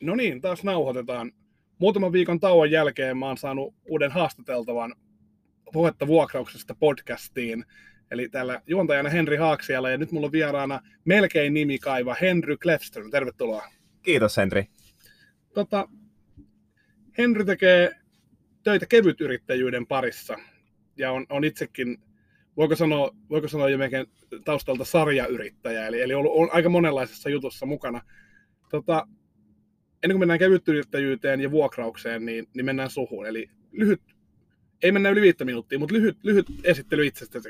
No niin, taas nauhoitetaan. Muutaman viikon tauon jälkeen mä oon saanut uuden haastateltavan puhetta vuokrauksesta podcastiin. Eli täällä juontajana Henri Haaksiala ja nyt mulla on vieraana melkein nimikaiva Henry Klefström. Tervetuloa. Kiitos Henri. Tota, Henry tekee töitä kevytyrittäjyyden parissa ja on, on itsekin, voiko sanoa, voiko sanoa jo melkein taustalta sarjayrittäjä, eli, eli on, on aika monenlaisessa jutussa mukana. Tota, ennen kuin mennään kevytyrittäjyyteen ja vuokraukseen, niin, niin mennään suhun. Eli lyhyt, ei mennä yli viittä minuuttia, mutta lyhyt, lyhyt esittely itsestäsi.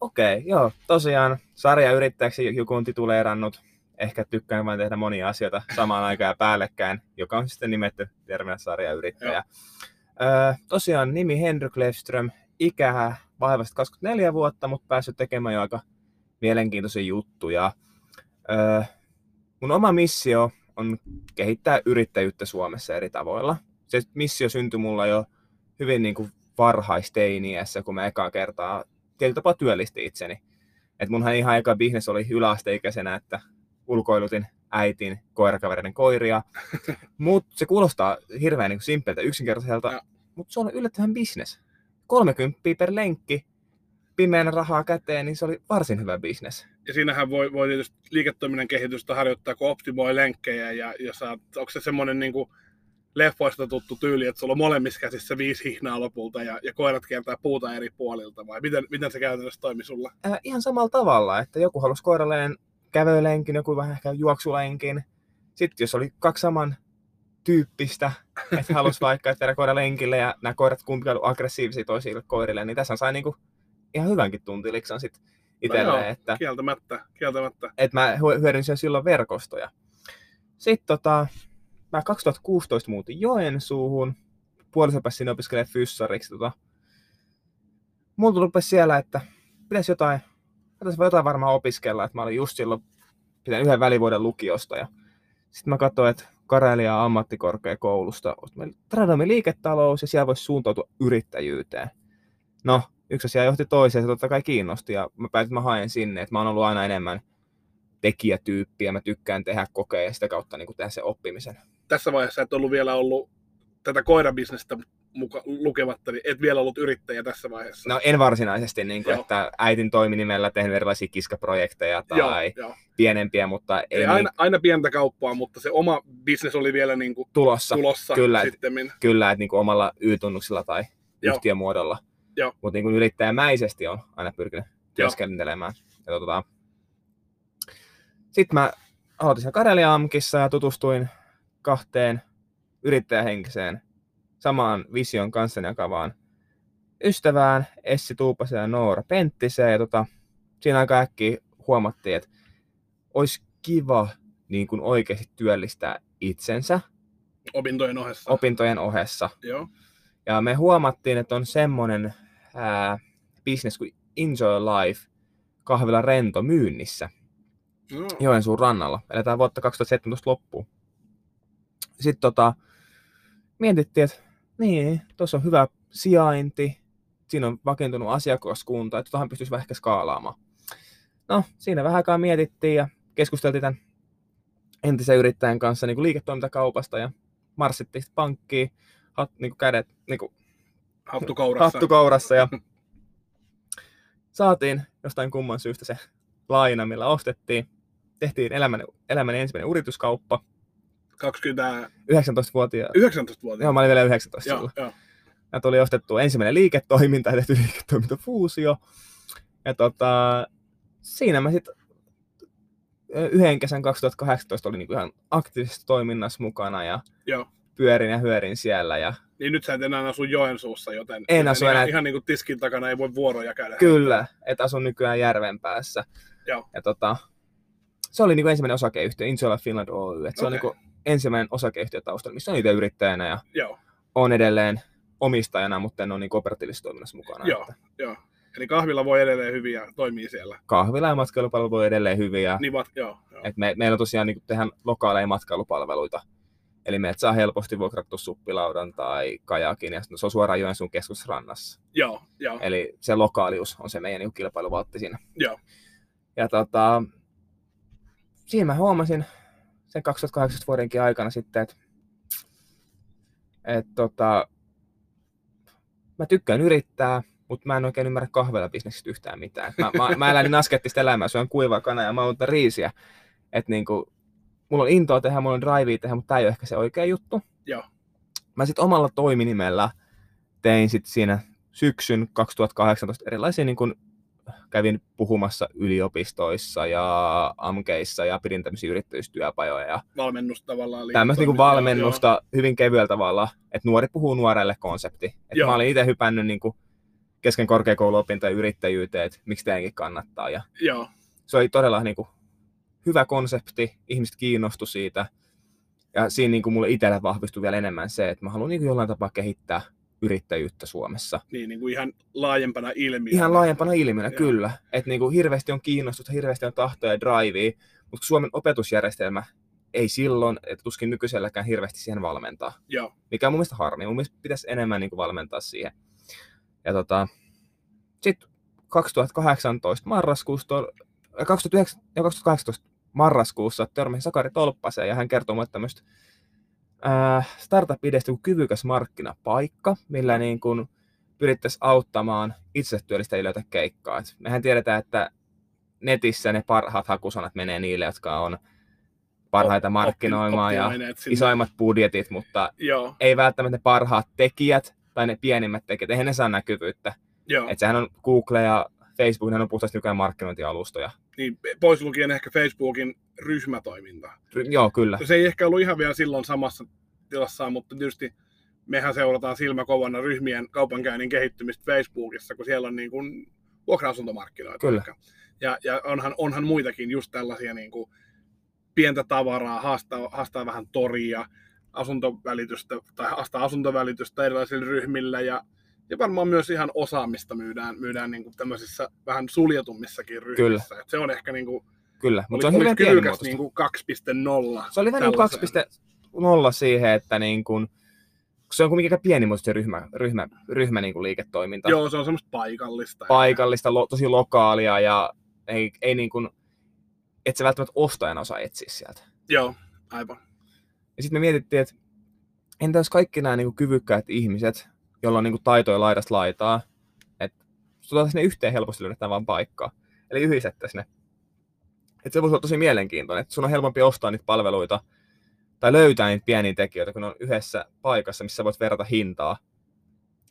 Okei, okay, joo. Tosiaan sarjayrittäjäksi joku on tituleerannut. Ehkä tykkään vain tehdä monia asioita samaan aikaan ja päällekkäin, joka on sitten nimetty terminä sarjayrittäjä. Öö, tosiaan nimi Henry Klefström, ikä vaivasta 24 vuotta, mutta päässyt tekemään jo aika mielenkiintoisia juttuja. Öö, mun oma missio on kehittää yrittäjyyttä Suomessa eri tavoilla. Se missio syntyi mulla jo hyvin niin kuin varhaisteiniässä, kun mä ekaa kertaa tietyllä tapaa työllisti itseni. Et munhan ihan eka bisnes oli yläasteikäisenä, että ulkoilutin äitin koirakavereiden koiria. Mutta se kuulostaa hirveän niin simpeltä, yksinkertaiselta, mutta se on yllättävän bisnes. 30 per lenkki, pimeänä rahaa käteen, niin se oli varsin hyvä bisnes. Ja siinähän voi, voi tietysti liiketoiminnan kehitystä harjoittaa, kun optimoi lenkkejä ja, ja saat, onko se semmoinen niin kuin leffoista tuttu tyyli, että sulla on molemmissa käsissä viisi hihnaa lopulta ja, ja koirat kiertää puuta eri puolilta vai miten, miten se käytännössä toimi sulla? Äh, ihan samalla tavalla, että joku halusi koiralleen kävelylenkin, joku vähän ehkä juoksulenkin. Sitten jos oli kaksi saman tyyppistä, että halusi vaikka että koira lenkille ja nämä koirat kumpi oli aggressiivisia toisille koirille, niin tässä sai niinku ihan hyvänkin tuntiliksan sitten itselleen. No joo, että, kieltämättä, kieltämättä. Että mä hyödynsin silloin verkostoja. Sitten tota, mä 2016 muutin Joensuuhun, puoliso pääsi sinne opiskelemaan fyssariksi. Tota. Mulla rupesi siellä, että pitäisi jotain, pitäisi jotain varmaan opiskella, että mä olin just silloin pitänyt yhden välivuoden lukiosta ja sitten mä katsoin, että Karelia ammattikorkeakoulusta, tradomi liiketalous ja siellä voisi suuntautua yrittäjyyteen. No, yksi asia johti toiseen, se totta kai kiinnosti ja mä päätin, että mä haen sinne, että mä oon ollut aina enemmän tekijätyyppiä, mä tykkään tehdä kokea ja sitä kautta niin tehdä sen oppimisen. Tässä vaiheessa et ollut vielä ollut tätä koirabisnestä muka, lukematta, niin et vielä ollut yrittäjä tässä vaiheessa. No en varsinaisesti, niin kuin, että äitin toiminimellä tehnyt erilaisia kiskaprojekteja tai joo, joo. pienempiä, mutta ei, ei aina, niin... aina pientä kauppaa, mutta se oma bisnes oli vielä niin kuin tulossa. tulossa kyllä, sittemmin. Kyllä, että niin kuin omalla Y-tunnuksella tai joo. yhtiömuodolla. Mutta niin yrittäjämäisesti on aina pyrkinyt työskentelemään. Ja, tota, sitten mä aloitin siellä Karelia Amkissa ja tutustuin kahteen yrittäjähenkiseen samaan vision kanssa jakavaan ystävään, Essi Tuupasen ja Noora Penttiseen. Ja tota, siinä aika äkkiä huomattiin, että olisi kiva niin kuin oikeasti työllistää itsensä. Opintojen ohessa. Opintojen ohessa. Joo. Ja me huomattiin, että on semmoinen ää, business kuin Enjoy Life kahvila Rento myynnissä mm. Joensuun rannalla. Eletään vuotta 2017 loppuun. Sitten tota, mietittiin, että niin, tuossa on hyvä sijainti, siinä on vakiintunut asiakaskunta, että tuohon pystyisi vähän ehkä skaalaamaan. No, siinä vähän aikaa mietittiin ja keskusteltiin tämän entisen yrittäjän kanssa niin kuin liiketoimintakaupasta ja marssittiin pankkiin, hat, niin kuin kädet niin kuin, hattukourassa. hattukourassa ja saatiin jostain kumman syystä se laina, millä ostettiin. Tehtiin elämän, elämän ensimmäinen yrityskauppa – 20... 19-vuotias. 19-vuotias. Joo, mä olin vielä 19 joo, Joo. Ja tuli ostettu ensimmäinen liiketoiminta ja tehty liiketoimintafuusio. Ja tota, siinä mä sitten yhden kesän 2018 olin niinku ihan aktiivisesti toiminnassa mukana ja Joo. pyörin ja hyörin siellä. Ja... Niin nyt sä et enää asu Joensuussa, joten en asu enää... ihan, niin kuin tiskin takana ei voi vuoroja käydä. Kyllä, että asun nykyään järven päässä. Joo. Ja tota, se oli niin kuin ensimmäinen osakeyhtiö, Insula Finland Oy. Et se okay. on niin kuin ensimmäinen osakeyhtiö taustalla, missä on itse yrittäjänä ja Joo. on edelleen omistajana, mutta en ole niin operatiivisessa toiminnassa mukana. Joo, että... joo. Eli kahvila voi edelleen hyvin ja toimii siellä. Kahvila ja matkailupalvelu voi edelleen hyvin. Ja... Niin, mat- joo, joo. Et me, meillä tosiaan niin tehdään lokaaleja matkailupalveluita. Eli meidät saa helposti vuokrattua suppilaudan tai kajakin, ja se on suoraan Joensuun keskusrannassa. Joo, joo. Eli se lokaalius on se meidän niin kilpailuvaltti siinä. Joo. Ja tota, siinä mä huomasin sen 2018 vuodenkin aikana sitten, että et, tota, mä tykkään yrittää, mutta mä en oikein ymmärrä kahvella bisneksestä yhtään mitään. Mä, mä, mä elän askettista elämää, se on kuiva kana ja mä oon riisiä. Että niinku, mulla on intoa tehdä, mulla on drivea tehdä, mutta tämä ei ole ehkä se oikea juttu. Joo. Mä sitten omalla toiminimellä tein sitten siinä syksyn 2018 erilaisia niin kun kävin puhumassa yliopistoissa ja AMKeissa ja pidin tämmöisiä yrittäjyystyöpajoja. Ja Valmennusta tavallaan. tämmöistä niin valmennusta joo. hyvin kevyellä tavalla, että nuori puhuu nuorelle konsepti. Et mä olin itse hypännyt niin kuin kesken korkeakouluopintojen yrittäjyyteen, että miksi teidänkin kannattaa. Ja joo. Se oli todella niin kuin, hyvä konsepti, ihmiset kiinnostu siitä. Ja siinä niin kuin mulle itselle vahvistui vielä enemmän se, että mä haluan niin kuin jollain tapaa kehittää yrittäjyyttä Suomessa. Niin, niin kuin ihan laajempana ilmiönä. Ihan laajempana ilmiönä, Joo. kyllä. Että niin kuin hirveästi on kiinnostusta, hirveästi on tahtoa ja drivea, mutta Suomen opetusjärjestelmä ei silloin, että tuskin nykyiselläkään hirveästi siihen valmentaa. Joo. Mikä on mun mielestä harmi. Mun mielestä pitäisi enemmän niin kuin valmentaa siihen. Ja tota, sitten 2018 marraskuussa, 2009, 2018 marraskuussa törmäsin Sakari Tolppaseen ja hän kertoi mulle tämmöistä startup-ideasta kuin kyvykäs markkinapaikka, millä niin kuin pyrittäisiin auttamaan itsetyöllistäjiä löytää keikkaa. Et mehän tiedetään, että netissä ne parhaat hakusanat menee niille, jotka on parhaita markkinoimaan ja isoimmat budjetit, mutta Joo. ei välttämättä ne parhaat tekijät tai ne pienimmät tekijät, eihän ne saa näkyvyyttä. Joo. Et sehän on Google ja Facebook, ne on puhtaasti nykyään markkinointialustoja. Niin, pois lukien ehkä Facebookin ryhmätoiminta. Ry- joo, kyllä. Se ei ehkä ollut ihan vielä silloin samassa tilassa, mutta tietysti mehän seurataan silmäkovana ryhmien kaupankäynnin kehittymistä Facebookissa, kun siellä on niin kuin vuokra-asuntomarkkinoita. Kyllä. Ja, ja onhan, onhan muitakin just tällaisia niin kuin pientä tavaraa, haastaa, haastaa vähän toria, asuntovälitystä tai haastaa asuntovälitystä erilaisille ryhmillä ja ja varmaan myös ihan osaamista myydään, myydään niin kuin tämmöisissä vähän suljetummissakin ryhmissä. Kyllä. Et se on ehkä niin kuin, Kyllä, mutta se on hyvin kyvykäs niin kuin 2.0. Se oli vähän niin 2.0 siihen, että niin kuin, se on kuitenkin aika pienimuotoista ryhmä, ryhmä, ryhmä niin kuin liiketoiminta. Joo, se on semmoista paikallista. Paikallista, lo, tosi lokaalia ja ei, ei niin kuin, et sä välttämättä ostajana osaa etsiä sieltä. Joo, aivan. Ja sitten me mietittiin, että entä jos kaikki nämä niin kuin kyvykkäät ihmiset jolla on niin kuin taitoja laidasta laitaa, että tuotaisiin ne yhteen helposti löydetään vaan paikkaa. Eli yhdistettäisiin ne. Että se voisi olla tosi mielenkiintoinen, että sun on helpompi ostaa niitä palveluita tai löytää niitä pieniä tekijöitä, kun ne on yhdessä paikassa, missä voit verrata hintaa,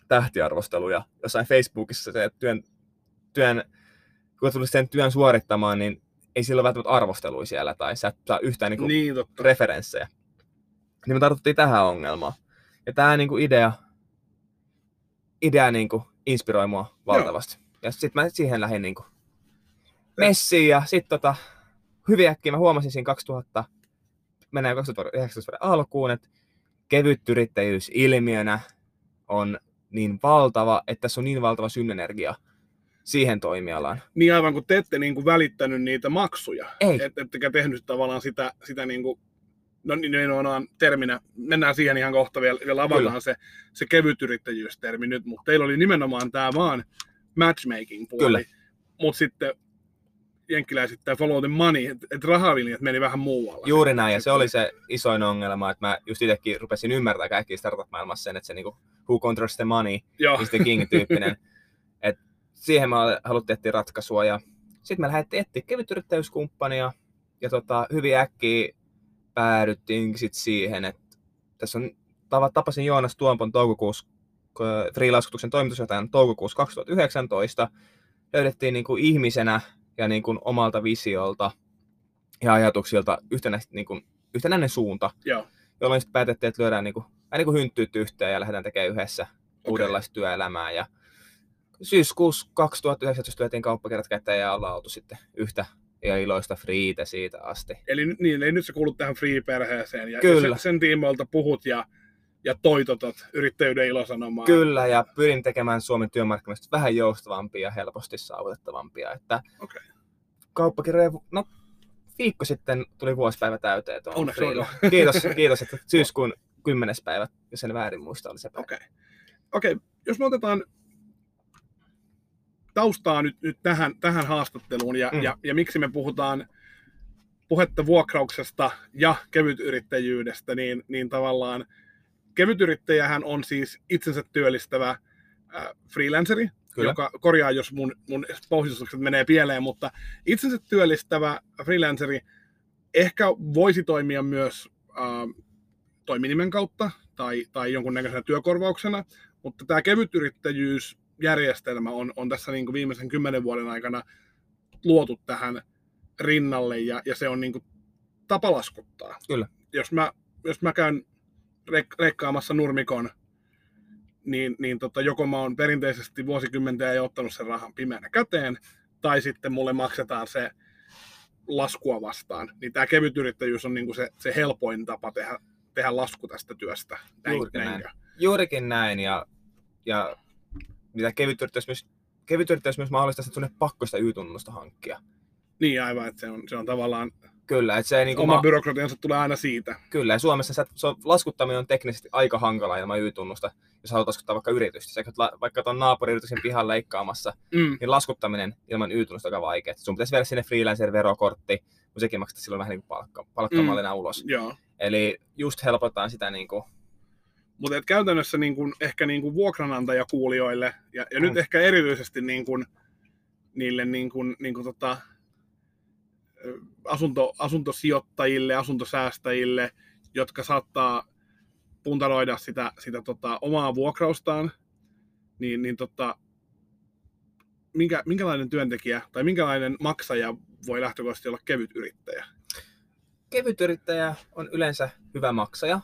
tähtiarvosteluja. Jossain Facebookissa se työn, työn kun tulisi sen työn suorittamaan, niin ei sillä ole välttämättä arvostelua siellä tai sä et saa yhtään niin niin, referenssejä. Niin me tartuttiin tähän ongelmaan. Ja tämä niin idea idea niin kuin, inspiroi mua valtavasti. Joo. Ja sitten mä siihen lähdin niin kuin, messiin ja sitten tota, hyvin äkkiä mä huomasin siinä 2000, mennään 2019 vuoden alkuun, että kevyt yrittäjyys ilmiönä on niin valtava, että tässä on niin valtava synergia siihen toimialaan. Niin aivan kun te ette niin kuin välittänyt niitä maksuja. Ei. Et, ettekä tehnyt tavallaan sitä, sitä niin kuin no nimenomaan terminä, mennään siihen ihan kohta vielä, vielä avataan se, se kevyt yrittäjyystermi nyt, mutta teillä oli nimenomaan tämä vaan matchmaking puoli, mutta sitten jenkkiläiset tämä follow the money, että et rahalinjat meni vähän muualla. Juuri näin, ja se oli se isoin ongelma, että mä just itsekin rupesin ymmärtää kaikki startup-maailmassa sen, että se niinku who controls the money is the king-tyyppinen. Et siihen me haluttiin etsiä ratkaisua, ja sitten me lähdettiin etsiä kevytyrittäjyyskumppania, ja tota, hyvin äkkiä päädyttiin sitten siihen, että tässä on, tapasin Joonas Tuompon toukokuussa freelaskutuksen toimitusjohtajan toukokuussa 2019, löydettiin niin kuin ihmisenä ja niin kuin omalta visiolta ja ajatuksilta yhtenäinen, niin kuin, yhtenäinen suunta, Joo. jolloin sitten päätettiin, että lyödään niin kuin, niin kuin hynttyyt yhteen ja lähdetään tekemään yhdessä okay. uudenlaista työelämää. Ja syyskuussa 2019 lyötiin kauppakerrat käteen ja ollaan oltu sitten yhtä ja iloista friitä siitä asti. Eli, niin, eli nyt sä kuulut tähän free-perheeseen ja, Kyllä. ja sen, sen tiimoilta puhut ja, ja toitotat yrittäjyyden ilosanomaa. Kyllä, ja pyrin tekemään Suomen työmarkkinoista vähän joustavampia ja helposti saavutettavampia. Että okay. kauppakirjoja, no viikko sitten tuli vuosipäivä täyteen. Onneksi Kiitos, kiitos, että syyskuun kymmenes päivä, jos sen väärin muista, oli se päivä. Okei. Okay. okay. jos me otetaan taustaa nyt, nyt tähän, tähän haastatteluun ja, mm. ja, ja miksi me puhutaan, puhetta vuokrauksesta ja kevytyrittäjyydestä, niin, niin tavallaan kevytyrittäjähän on siis itsensä työllistävä äh, freelanceri, Kyllä. joka korjaa, jos mun, mun pohjustukset menee pieleen, mutta itsensä työllistävä freelanceri ehkä voisi toimia myös äh, toiminimen kautta tai, tai jonkunnäköisenä työkorvauksena, mutta tämä kevytyrittäjyysjärjestelmä on, on tässä niin kuin viimeisen kymmenen vuoden aikana luotu tähän rinnalle ja, ja se on niin kuin tapa laskuttaa. Kyllä. Jos mä, jos mä käyn rek- rekkaamassa nurmikon, niin, niin tota, joko mä oon perinteisesti vuosikymmenten ja ottanut sen rahan pimeänä käteen, tai sitten mulle maksetaan se laskua vastaan. Niin tämä kevytyrittäjyys on niinku se, se helpoin tapa tehdä, tehdä lasku tästä työstä. Näin, Juurikin näin. näin. Juurikin näin, ja, ja mitä kevytyrittäjyys myös, kevytyrittäjyys myös mahdollistaa, että sun ei pakko sitä Y-tunnusta hankkia. Niin aivan, että se on, se on tavallaan Kyllä, että se ei, niin Oma ma- byrokratiansa tulee aina siitä. Kyllä, ja Suomessa se, se on, laskuttaminen on teknisesti aika hankala ilman Y-tunnusta, jos haluat laskuttaa vaikka yritystä. Sä la, vaikka tuon naapuririyrityksen pihan leikkaamassa, mm. niin laskuttaminen ilman Y-tunnusta on aika vaikeaa. Sun pitäisi viedä sinne freelancer-verokortti, kun sekin maksaa silloin vähän niin kuin palkka, palkkamallina mm. ulos. Joo. Eli just helpotetaan sitä niin kuin, mutta käytännössä niin kun, ehkä niin kun vuokranantajakuulijoille, ja, ja mm. nyt ehkä erityisesti niin kun, niille niin kun, niin kun, tota, asunto, asuntosijoittajille, asuntosäästäjille, jotka saattaa puntaroida sitä, sitä tota, omaa vuokraustaan, niin, niin tota, minkä, minkälainen työntekijä tai minkälainen maksaja voi lähtökohtaisesti olla kevyt yrittäjä? Kevyt yrittäjä on yleensä hyvä maksaja.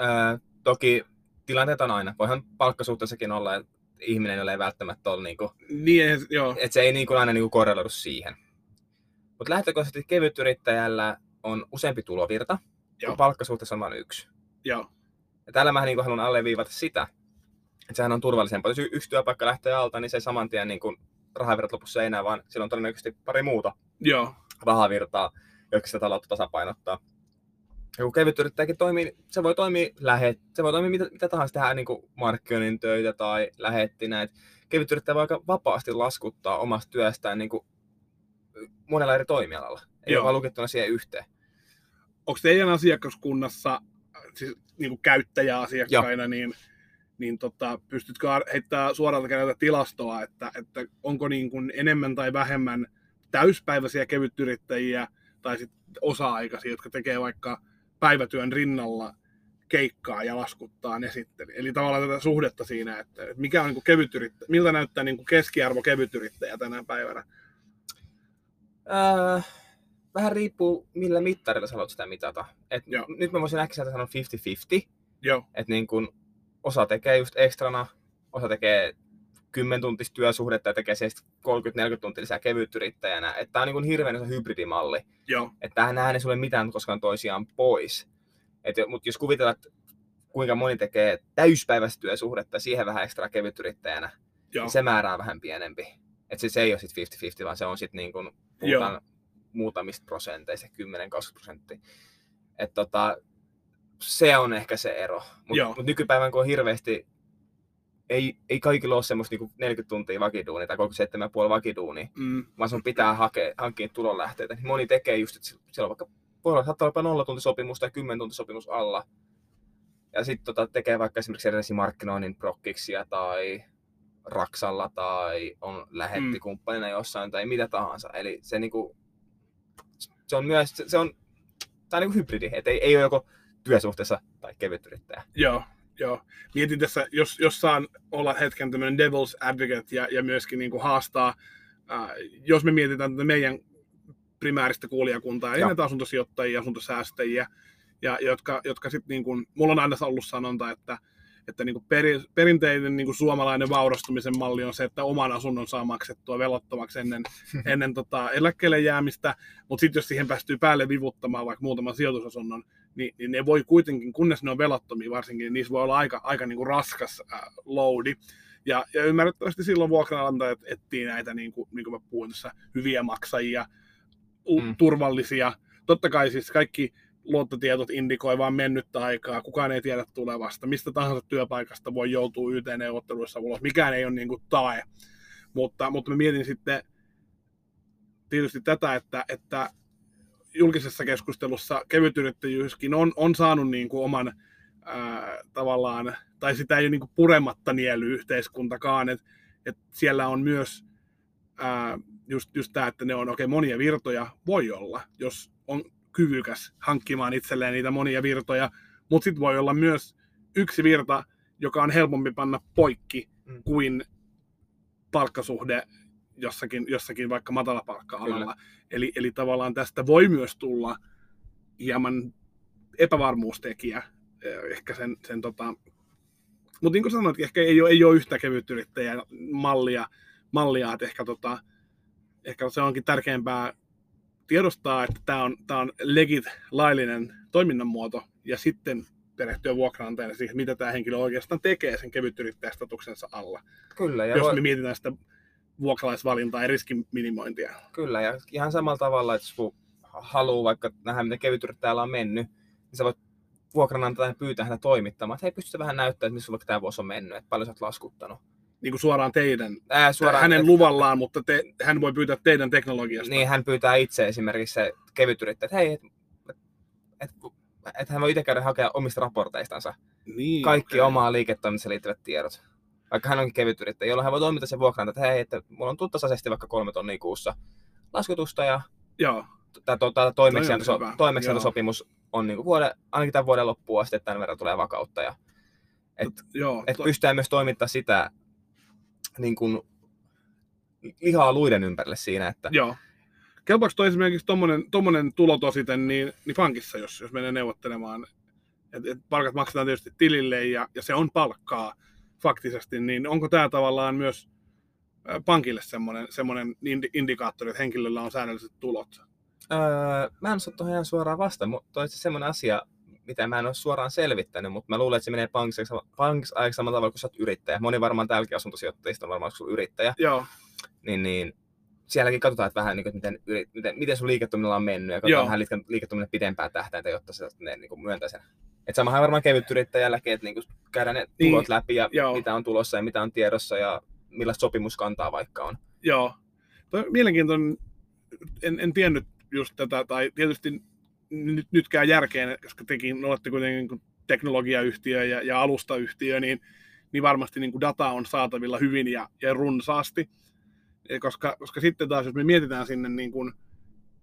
Öö, toki tilanteet on aina. Voihan palkkasuhteessakin olla, että ihminen, jolla ei välttämättä ole, niin kuin, niin, joo. että se ei niin kuin aina niin kuin korreloidu siihen. Mutta lähtökohtaisesti kevytyrittäjällä on useampi tulovirta, Joo. kun palkkasuhteessa on vain yksi. Joo. Ja täällä mä niin haluan alleviivata sitä, että sehän on turvallisempaa. Jos yksi työpaikka lähtee alta, niin se saman tien niin rahavirrat lopussa ei enää, vaan sillä on todennäköisesti pari muuta Joo. rahavirtaa, jotka sitä taloutta tasapainottaa. Ja kun kevyt yrittäjäkin toimii, se voi toimia lähet, se voi toimia mitä, mitä tahansa tehdä niin markkinoinnin töitä tai lähetti näitä. Kevyt yrittäjä voi aika vapaasti laskuttaa omasta työstään niin kuin monella eri toimialalla. Ei Joo. ole vaan lukittuna siihen yhteen. Onko teidän asiakaskunnassa, siis niin kuin käyttäjäasiakkaina, Joo. niin, niin tota, pystytkö heittämään suoralta kädeltä tilastoa, että, että onko niin kuin enemmän tai vähemmän täyspäiväisiä kevytyrittäjiä tai sit osa-aikaisia, jotka tekee vaikka päivätyön rinnalla keikkaa ja laskuttaa ne sitten. Eli tavallaan tätä suhdetta siinä, että mikä on niin kevytyrittäjä, miltä näyttää niin kuin keskiarvo kevytyrittäjä tänä päivänä Öö, vähän riippuu, millä mittarilla sä haluat sitä mitata. Et nyt mä voisin äkkiä sanoa 50-50. Joo. Et niin kun osa tekee just ekstrana, osa tekee 10 tuntista työsuhdetta ja tekee 30-40 tuntia lisää kevytyrittäjänä. Että tää on niin hirveän iso hybridimalli. Joo. Että tähän nähdään ei sulle mitään koskaan toisiaan pois. Mutta jos kuvitellaan, että kuinka moni tekee täyspäiväistä työsuhdetta siihen vähän ekstra kevytyrittäjänä, Joo. niin se määrää on vähän pienempi. Että se, se ei ole sitten 50-50, vaan se on sitten niin kuin puhutaan Joo. muutamista prosenteista, 10-20 prosenttia. Et tota, se on ehkä se ero. Mutta mut nykypäivän, kun on hirveästi, ei, ei kaikilla ole semmoista niinku 40 tuntia vakiduunia tai 37,5 vakiduunia, mm. vaan sun pitää hakea, hankkia tulonlähteitä. Niin moni tekee just, että siellä on vaikka voi olla, saattaa olla nolla tuntisopimus tai 10 tuntisopimus alla. Ja sitten tota, tekee vaikka esimerkiksi erilaisia markkinoinnin prokkiksia tai Raksalla tai on lähettikumppanina mm. jossain tai mitä tahansa. Eli se, niinku, se on myös, se, se on, tämä on niinku hybridi, että ei, ei ole joko työsuhteessa tai kevyt yrittäjä. Joo, joo. Mietin tässä, jos, jos saan olla hetken tämmöinen devil's advocate ja, ja myöskin niin kuin haastaa, äh, jos me mietitään tätä meidän primääristä kuulijakuntaa, eli näitä asuntosijoittajia, asuntosäästäjiä, ja jotka, jotka sitten niin kuin, mulla on aina ollut sanonta, että että niin kuin peri, perinteinen niin kuin suomalainen vaurastumisen malli on se, että oman asunnon saa maksettua velottomaksi ennen, ennen tota eläkkeelle jäämistä, mutta sitten jos siihen päästyy päälle vivuttamaan vaikka muutaman sijoitusasunnon, niin, niin ne voi kuitenkin, kunnes ne on velottomia varsinkin, niin niissä voi olla aika, aika niin kuin raskas äh, loadi. Ja, ja ymmärrettävästi silloin vuokranantajat etsii näitä, niin kuin, niin kuin mä puhuin tässä, hyviä maksajia, mm. turvallisia. Totta kai siis kaikki luottotietot indikoi vain mennyttä aikaa, kukaan ei tiedä tulevasta, mistä tahansa työpaikasta voi joutua YT-neuvotteluissa ulos, mikään ei ole niin kuin tae. Mutta, mutta mä mietin sitten tietysti tätä, että, että julkisessa keskustelussa kevytyrittäjyyskin on, on saanut niin kuin oman ää, tavallaan, tai sitä ei ole niin kuin purematta niely yhteiskuntakaan, että et siellä on myös ää, just, just tämä, että ne on okei, okay, monia virtoja voi olla, jos on kyvykäs hankkimaan itselleen niitä monia virtoja, mutta sitten voi olla myös yksi virta, joka on helpompi panna poikki mm. kuin palkkasuhde jossakin, jossakin vaikka matalapalkka-alalla. Eli, eli tavallaan tästä voi myös tulla hieman epävarmuustekijä eh, ehkä sen, sen tota... mutta niin kuin sanoit, ehkä ei ole, ei ole yhtä kevytyrittäjä mallia, mallia että ehkä, tota, ehkä se onkin tärkeämpää tiedostaa, että tämä on, tämä on legit laillinen toiminnan muoto ja sitten perehtyä vuokranantajana siihen, mitä tämä henkilö oikeastaan tekee sen kevytyrittäjästatuksensa alla. Kyllä. Ja jos voi... me mietitään sitä vuokralaisvalintaa ja riskin minimointia. Kyllä, ja ihan samalla tavalla, että jos haluaa vaikka nähdä, miten kevytyrittäjällä on mennyt, niin sä voit vuokranantajan pyytää häntä toimittamaan, että hei, pystytkö vähän näyttää, että missä vaikka tämä vuosi on mennyt, että paljon sä oot laskuttanut. Niin kuin suoraan teidän, Ää, suoraan, hänen et, luvallaan, mutta te, hän voi pyytää teidän teknologiasta. Niin, hän pyytää itse esimerkiksi se kevytyrittäjä, että hei, että et, et, et hän voi itse käydä hakea omista raporteistansa niin, kaikki okay. omaa liiketoiminnassa liittyvät tiedot vaikka hän onkin kevyt yrittäjä, jolloin hän voi toimittaa sen vuokran, että hei, että mulla on tullut tasaisesti vaikka kolme tonnia kuussa laskutusta ja Joo. tämä toimeksiantoso, toimeksiantosopimus on niin vuoden, ainakin tämän vuoden loppuun asti, että tämän verran tulee vakautta. Ja, et, Joo, et to... pystytään myös toimittaa sitä niin kuin, lihaa luiden ympärille siinä, että Joo. Kelpaako toi esimerkiksi tommonen, tommonen tulotositen niin, niin pankissa, jos, jos menee neuvottelemaan, että et palkat maksetaan tietysti tilille ja, ja se on palkkaa, faktisesti, niin onko tämä tavallaan myös pankille semmoinen, semmoinen indikaattori, että henkilöllä on säännölliset tulot? Öö, mä en osaa tuohon ihan suoraan vasta, mutta on semmoinen asia, mitä mä en ole suoraan selvittänyt, mutta mä luulen, että se menee pankiksi, pankiksi aika samalla tavalla kuin sä oot yrittäjä. Moni varmaan täälläkin asuntosijoittajista on varmaan sun yrittäjä. Joo. Niin, niin sielläkin katsotaan, että vähän niin kuin, miten, miten, miten sun liiketoiminnalla on mennyt ja katsotaan Joo. vähän liiketoiminnan pidempää tähtäintä, jotta se ne niin kuin myöntää sen et samahan varmaan kevyt yrittäjälläkin, että niinku käydään ne niin, tulot läpi ja joo. mitä on tulossa ja mitä on tiedossa ja millaista sopimuskantaa vaikka on. Joo. Toi mielenkiintoinen, en, en tiennyt just tätä, tai tietysti nyt, nytkään järkeen, koska tekin olette kuitenkin niin teknologiayhtiö ja, ja alustayhtiö, niin, niin varmasti niin data on saatavilla hyvin ja, ja runsaasti. Koska, koska sitten taas, jos me mietitään sinne niin kuin,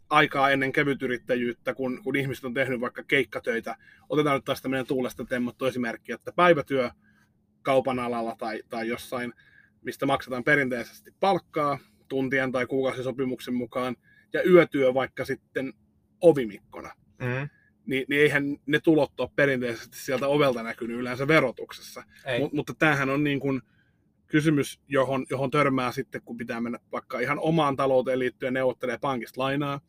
aikaa ennen kevytyrittäjyyttä, kun, kun ihmiset on tehnyt vaikka keikkatöitä. Otetaan nyt taas tämmöinen tuulesta temmattu esimerkki, että päivätyö kaupan alalla tai, tai jossain, mistä maksetaan perinteisesti palkkaa tuntien tai kuukausisopimuksen mukaan, ja yötyö vaikka sitten ovimikkona. Mm. Niin, niin eihän ne tulot ole perinteisesti sieltä ovelta näkynyt yleensä verotuksessa. Mut, mutta tämähän on niin kuin kysymys, johon, johon törmää sitten, kun pitää mennä vaikka ihan omaan talouteen liittyen neuvottelee pankista lainaa,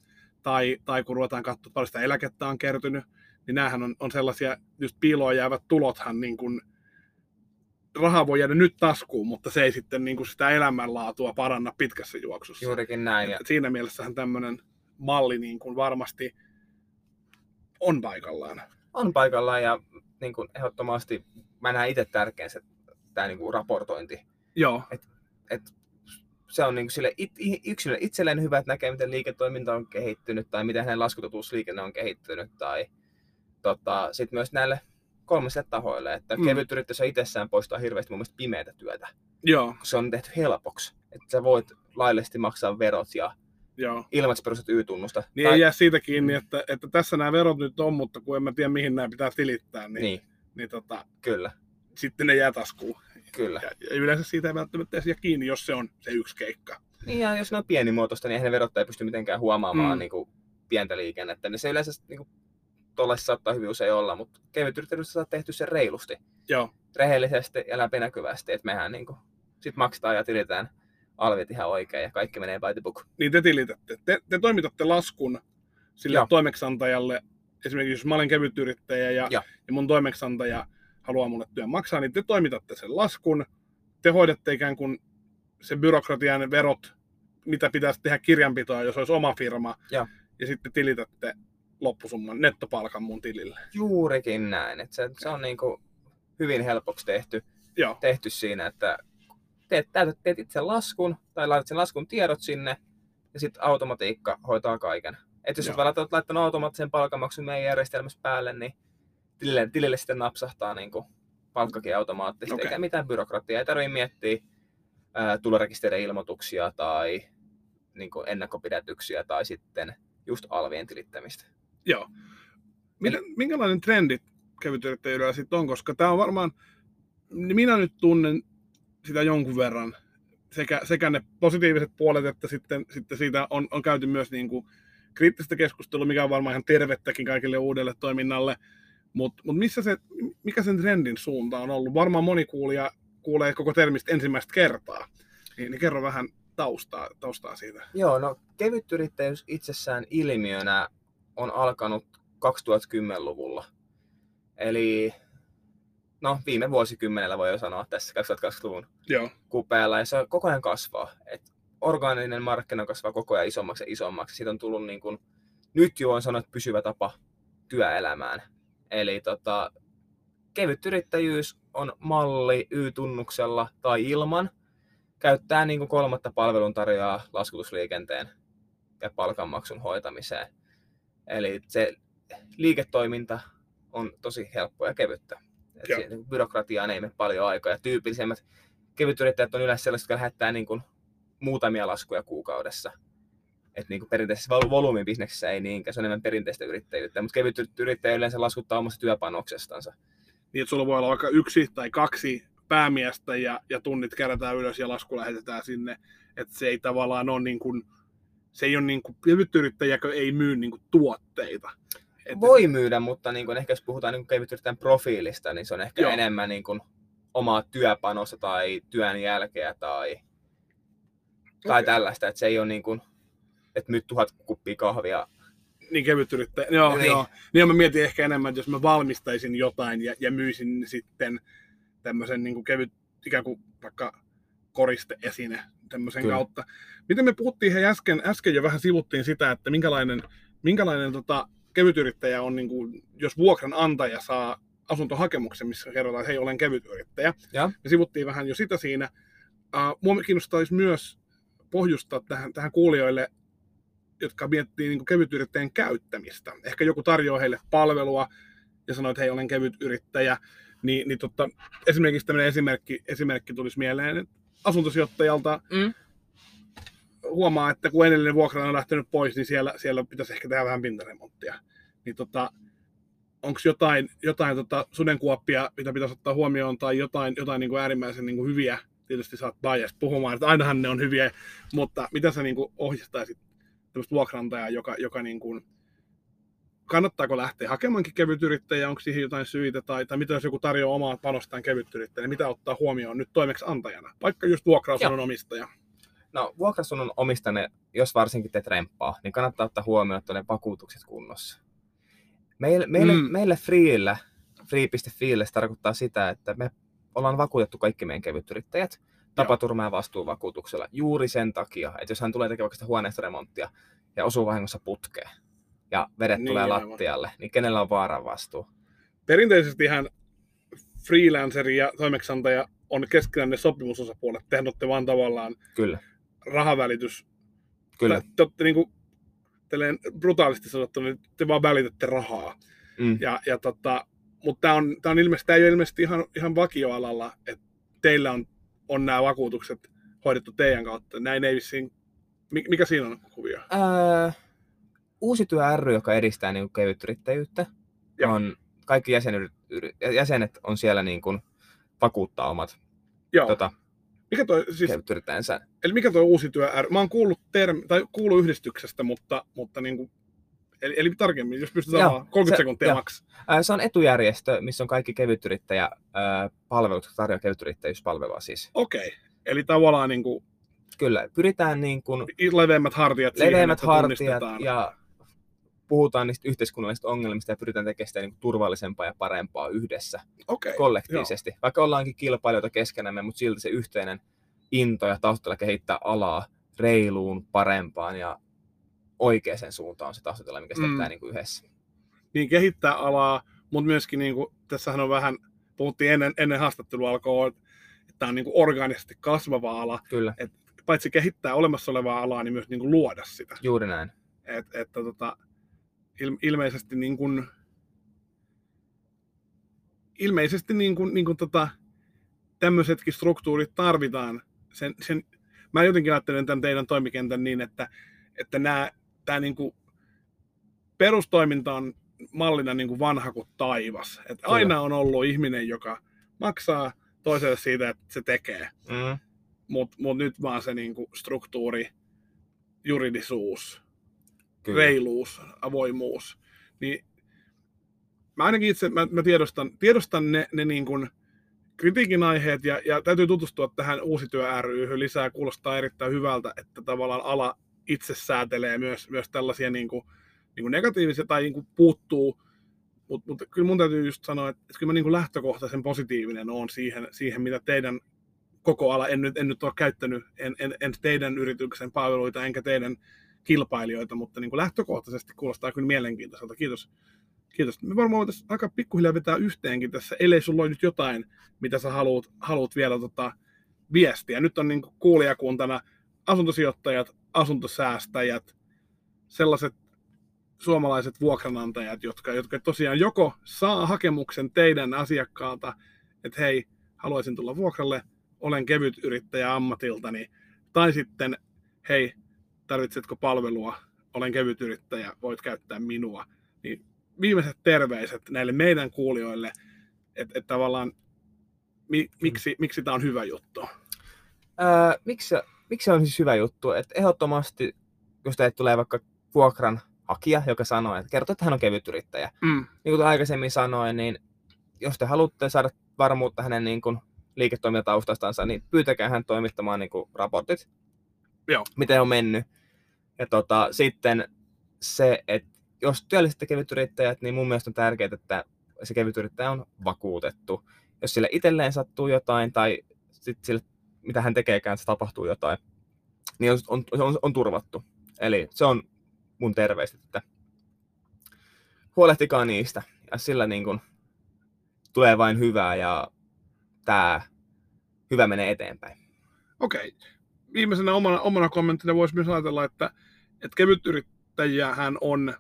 tai, tai kun ruvetaan katsoa, paljon sitä eläkettä on kertynyt, niin näähän on, on sellaisia, just piiloon jäävät tulothan, niin kuin, raha voi jäädä nyt taskuun, mutta se ei sitten niin kuin sitä elämänlaatua paranna pitkässä juoksussa. Juurikin näin. Ja... Siinä mielessähän tämmöinen malli niin kuin varmasti on paikallaan. On paikallaan ja niin kuin ehdottomasti mä näen itse tärkeän se tämä niin kuin raportointi. Joo. Et, et se on niin sille it, yksilölle itselleen hyvä, että näkee, miten liiketoiminta on kehittynyt tai miten hänen laskutotuusliikenne on kehittynyt tai tota, sitten myös näille kolmaselle tahoille, että mm. kevyt yritys itsessään poistaa hirveästi mun mielestä pimeätä työtä. Joo. Se on tehty helpoksi, että sä voit laillisesti maksaa verot ja Joo. ilman, että Y-tunnusta. Niin tai... ei jää siitä kiinni, että, että tässä nämä verot nyt on, mutta kun en mä tiedä mihin nämä pitää tilittää, niin, niin. niin tota, Kyllä. sitten ne jää taskuun. Kyllä. Ja, yleensä siitä ei välttämättä edes kiinni, jos se on se yksi keikka. Niin ja jos ne on pienimuotoista, niin eihän ne verottaja pysty mitenkään huomaamaan mm. niin kuin, pientä liikennettä. Niin se yleensä niin kuin, saattaa hyvin usein olla, mutta kevyt yrittäjyydessä saa tehty se reilusti. Joo. Rehellisesti ja läpinäkyvästi, että mehän niin kuin, sit maksetaan ja tilitään alvit ihan oikein ja kaikki menee by the book. Niin te tilitätte. Te, te toimitatte laskun sille Joo. toimeksantajalle. Esimerkiksi jos mä olen kevyt yrittäjä ja, ja mun toimeksantaja haluaa mulle työn maksaa, niin te toimitatte sen laskun, te hoidatte ikään kuin se byrokratian verot, mitä pitäisi tehdä kirjanpitoa, jos olisi oma firma, ja, ja sitten tilitätte loppusumman, nettopalkan mun tilille. Juurikin näin, että se, se on niin kuin hyvin helpoksi tehty, Joo. tehty siinä, että teet, täytät, teet itse laskun tai laitat sen laskun tiedot sinne ja sitten automatiikka hoitaa kaiken. Että jos Joo. olet laittanut- automaattisen palkanmaksun meidän järjestelmässä päälle, niin tilille, tilille sitten napsahtaa niin kuin palkkakin automaattisesti, Okei. eikä mitään byrokratiaa. Ei tarvitse miettiä ää, tulorekisterin ilmoituksia tai niin kuin ennakkopidätyksiä tai sitten just alvien tilittämistä. Joo. Mitä, minkälainen trendi kevytyrittäjyydellä sitten on, koska tämä on varmaan, niin minä nyt tunnen sitä jonkun verran, sekä, sekä ne positiiviset puolet, että sitten, sitten siitä on, on käyty myös niin kuin kriittistä keskustelua, mikä on varmaan ihan tervettäkin kaikille uudelle toiminnalle, mutta mut missä se, mikä sen trendin suunta on ollut? Varmaan moni kuulija kuulee koko termistä ensimmäistä kertaa, niin, niin kerro vähän taustaa, taustaa siitä. Joo, no kevyt yrittäjyys itsessään ilmiönä on alkanut 2010-luvulla. Eli no viime vuosikymmenellä voi jo sanoa tässä 2020-luvun Joo, kupeella ja se koko ajan kasvaa. Et orgaaninen markkina kasvaa koko ajan isommaksi ja isommaksi. Siitä on tullut niin kuin, nyt jo on sanottu pysyvä tapa työelämään. Eli tota, kevyt yrittäjyys on malli Y-tunnuksella tai ilman. Käyttää niin kuin kolmatta palveluntarjoaa laskutusliikenteen ja palkanmaksun hoitamiseen. Eli se liiketoiminta on tosi helppoa ja kevyttä. Byrokratiaan ei mene paljon aikaa. Ja tyypillisemmät kevytyrittäjät on yleensä sellaiset, jotka lähettää niin kuin muutamia laskuja kuukaudessa. Et niin kuin perinteisessä vol- volyymibisneksessä ei niinkään, se on enemmän perinteistä yrittäjyyttä. Mutta kevyt yrittäjä yleensä laskuttaa omasta työpanoksestansa. niin että sulla voi olla vaikka yksi tai kaksi päämiestä ja, ja tunnit kerätään ylös ja lasku lähetetään sinne. Että se ei tavallaan ole niin kuin, se ei ole niin kuin, kevytyrittäjäkö ei myy niin kuin tuotteita. Et, Voi myydä, mutta niin kuin ehkä jos puhutaan niin kevytyrittäjän profiilista, niin se on ehkä Joo. Enemmän niin kuin omaa työpanosta tai työn jälkeä tai, tai Okei. tällaista. Että se ei ole niin kuin, että myyt tuhat kuppia kahvia. Niin kevytyrittäjä, joo, niin. Joo. Niin mä mietin ehkä enemmän, että jos mä valmistaisin jotain ja, ja myisin sitten tämmöisen niin kuin kevyt, ikään kuin vaikka koristeesine tämmöisen Kyllä. kautta. Miten me puhuttiin he äsken, äsken jo vähän sivuttiin sitä, että minkälainen, minkälainen tota, kevytyrittäjä on, niin kuin, jos vuokranantaja saa asuntohakemuksen, missä kerrotaan, että hei, olen kevytyrittäjä. Ja? Me sivuttiin vähän jo sitä siinä. Uh, mua kiinnostaisi myös pohjustaa tähän, tähän kuulijoille, jotka miettii niin kevytyrittäjän käyttämistä. Ehkä joku tarjoaa heille palvelua ja sanoo, että hei, olen kevytyrittäjä. Niin, niin totta, esimerkiksi tämmöinen esimerkki, esimerkki tulisi mieleen, että asuntosijoittajalta Mm. Huomaa, että kun edellinen vuokra on lähtenyt pois, niin siellä, siellä pitäisi ehkä tehdä vähän pintaremonttia. Niin tota, onko jotain, jotain tota sudenkuoppia, mitä pitäisi ottaa huomioon, tai jotain, jotain niin kuin äärimmäisen niin kuin hyviä, tietysti saat bias puhumaan, että ainahan ne on hyviä, mutta mitä sä niin kuin ohjastaisit tämmöistä vuokrantajaa, joka, joka niin kuin, kannattaako lähteä hakemaankin kevytyrittäjä, onko siihen jotain syitä, tai, tai mitä jos joku tarjoaa omaa panostaan kevytyrittäjä, niin mitä ottaa huomioon nyt toimeksi antajana, vaikka just vuokrausunnon omistaja. No vuokrasunnon omistanne, jos varsinkin teet remppaa, niin kannattaa ottaa huomioon, että ne vakuutukset kunnossa. Meille, meille, Mm. meille Freelle, free.fiille se tarkoittaa sitä, että me ollaan vakuutettu kaikki meidän kevytyrittäjät tapaturma- ja vastuuvakuutuksella juuri sen takia, että jos hän tulee tekemään vaikka sitä huoneistoremonttia ja osuu vahingossa putkeen ja vedet Niin, tulee aivan. lattialle, niin kenellä on vaaran vastuu? Perinteisestihän freelanceri ja toimeksiantaja on keskenään sopimusosapuolet. Tehän olette vaan tavallaan Kyllä, rahavälitys. kyllä. Te, te olette niin kuin, brutaalisti sanottuna, niin te vaan välitätte rahaa. Mm. Ja, ja tota, mutta tämä on, tää on ilmeisesti, tää ei ole ilmeisesti ihan, ihan vakioalalla, että teillä on, on nämä vakuutukset hoidettu teidän kautta. Näin ei vissiin, mi- mikä siinä on kuvio? Öö, uusi työ ry, joka edistää niin kevytyrittäjyyttä, Joo. on, kaikki jäsenet, jäsenet on siellä niin kuin, vakuuttaa omat Joo. tota, Mikä toi, siis, kevytyrittäjänsä. eli mikä toi uusi työ ry? Mä oon kuullut, termi, tai kuullut yhdistyksestä, mutta, mutta niin kuin, eli, eli tarkemmin, jos pystyt Joo, sanomaan, 30 se- sekuntia maks. Se on etujärjestö, missä on kaikki kevytyrittäjä palvelut, jotka tarjoaa kevytyrittäjyyspalvelua siis. Okei. Eli tavallaan niin kuin, Kyllä, pyritään niin kuin leveämmät hartiat siihen, leveämmät hartiat ja puhutaan niistä yhteiskunnallisista ongelmista ja pyritään tekemään sitä niin turvallisempaa ja parempaa yhdessä, Okei, kollektiivisesti. Vaikka ollaankin kilpailijoita keskenämme, mutta silti se yhteinen into ja taustalla kehittää alaa reiluun, parempaan ja oikeaan suuntaan on se tahtotila, mikä sitä Mm. pitää niin kuin yhdessä. niin kehittää alaa, mutta myöskin niin kuin, tässähän on vähän, puhuttiin ennen, ennen haastattelua alkoa, että tämä on niin kuin orgaanisesti kasvava ala. Kyllä, Paitsi kehittää olemassa olevaa alaa, niin myös niin kuin luoda sitä. juuri näin. Et, että tota, ilmeisesti niin kuin, ilmeisesti niin kuin, niin kuin tota, tämmöisetkin struktuurit tarvitaan. Sen, sen, mä jotenkin ajattelen tämän teidän toimikentän niin, että, että nämä, tämä niin kuin perustoiminta on mallina niin kuin vanha kuin taivas. Että aina on ollut ihminen, joka maksaa toiselle siitä, että se tekee. Mm. Mutta mut nyt vaan se niin kuin struktuuri, juridisuus, Kyllä. reiluus, avoimuus. Niin mä ainakin itse mä, mä tiedostan, tiedostan ne, ne niin kuin kritiikin aiheet ja, ja täytyy tutustua tähän uusityö ry lisää. Kuulostaa erittäin hyvältä, että tavallaan ala itse säätelee myös, myös tällaisia niin kuin, niin kuin negatiivisia tai niin kuin puuttuu. Mutta mut, kyllä mun täytyy just sanoa, että, että kyllä mä niin kuin lähtökohtaisen positiivinen on siihen, siihen, mitä teidän koko ala, en nyt, en nyt ole käyttänyt, en, en, en teidän yrityksen palveluita enkä teidän kilpailijoita, mutta niin kuin lähtökohtaisesti kuulostaa kyllä mielenkiintoiselta. Kiitos. Kiitos. Me varmaan voitaisiin aika pikkuhiljaa vetää yhteenkin tässä, ellei sulla ole nyt jotain, mitä sä haluat, haluat vielä tota, viestiä. Nyt on niin kuin kuulijakuntana asuntosijoittajat, asuntosäästäjät, sellaiset suomalaiset vuokranantajat, jotka, jotka tosiaan joko saa hakemuksen teidän asiakkaalta, että hei, haluaisin tulla vuokralle, olen kevyt yrittäjä ammatiltani, tai sitten hei, tarvitsetko palvelua, olen kevyt yrittäjä, voit käyttää minua. Niin viimeiset terveiset näille meidän kuulijoille, että et tavallaan mi, miksi, miksi tämä on hyvä juttu? Ää, miksi, miksi on siis hyvä juttu? Et ehdottomasti, jos teille tulee vaikka vuokran hakija, joka sanoo, että kertoo, että hän on kevyt yrittäjä. Mm. Niin kuin aikaisemmin sanoin, niin jos te haluatte saada varmuutta hänen niin kuin liiketoimintataustastansa, niin pyytäkää hän toimittamaan niin kuin raportit, Joo. miten on mennyt. Ja tota, sitten se, että jos työllistätte kevytyrittäjät, niin mun mielestä on tärkeää, että se kevytyrittäjä on vakuutettu. Jos sille itselleen sattuu jotain tai sit sille, mitä hän tekeekään, se tapahtuu jotain, niin on, on, on, on turvattu. Eli se on mun terveiset, että huolehtikaa niistä ja sillä niin kuin tulee vain hyvää ja tämä hyvä menee eteenpäin. Okei. Viimeisenä omana, omana kommenttina voisi myös ajatella, että, että hän on,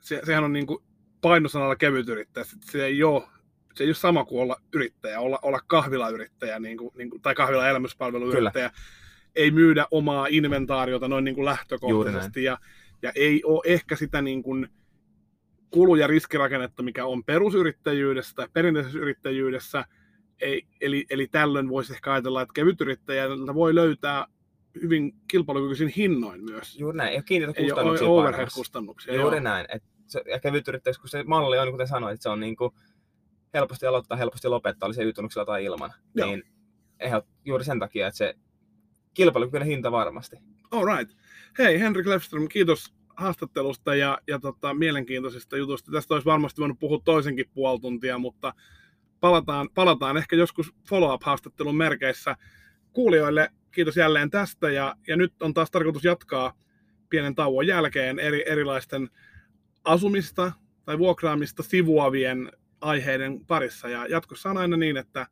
se, sehän on niin kuin painosanalla kevyt yrittäjä. Se ei ole se ei ole sama kuin olla yrittäjä, olla, olla kahvilayrittäjä niin kuin, niin kuin, tai kahvila elämyspalveluyrittäjä. Kyllä ei myydä omaa inventaariota noin niin kuin lähtökohtaisesti ja, ja ei ole ehkä sitä niin kuin kulu- ja riskirakennetta, mikä on perusyrittäjyydessä tai perinteisessä yrittäjyydessä. Ei, eli, eli tällöin voisi ehkä ajatella, että kevytyrittäjältä voi löytää hyvin kilpailukykyisin hinnoin myös. Juuri näin, ei kiinnitä kustannuksia. Ei overhead-kustannuksia. Juuri joo. näin. Et se, ja kevytyrittäjyys, kun se malli on, kuten sanoit, että se on niin kuin helposti aloittaa, helposti lopettaa, oli se y tai ilman. Joo. Niin eihän juuri sen takia, että se kilpailukykyinen hinta varmasti. All right. Hei, Henrik Lefström, kiitos haastattelusta ja, ja tota, mielenkiintoisista jutusta. Tästä olisi varmasti voinut puhua toisenkin puoli tuntia, mutta palataan, palataan ehkä joskus follow-up-haastattelun merkeissä. Kuulijoille kiitos jälleen tästä ja, ja nyt on taas tarkoitus jatkaa pienen tauon jälkeen eri, erilaisten asumista tai vuokraamista sivuavien aiheiden parissa. Ja jatkossa on aina niin, että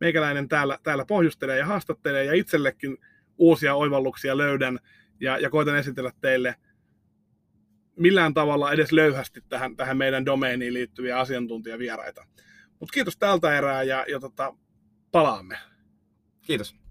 meikäläinen täällä, täällä pohjustelee ja haastattelee ja itsellekin uusia oivalluksia löydän ja, ja koitan esitellä teille millään tavalla edes löyhästi tähän, tähän meidän domeeniin liittyviä asiantuntijavieraita. Mutta kiitos tältä erää ja, ja tota, palaamme. Kiitos.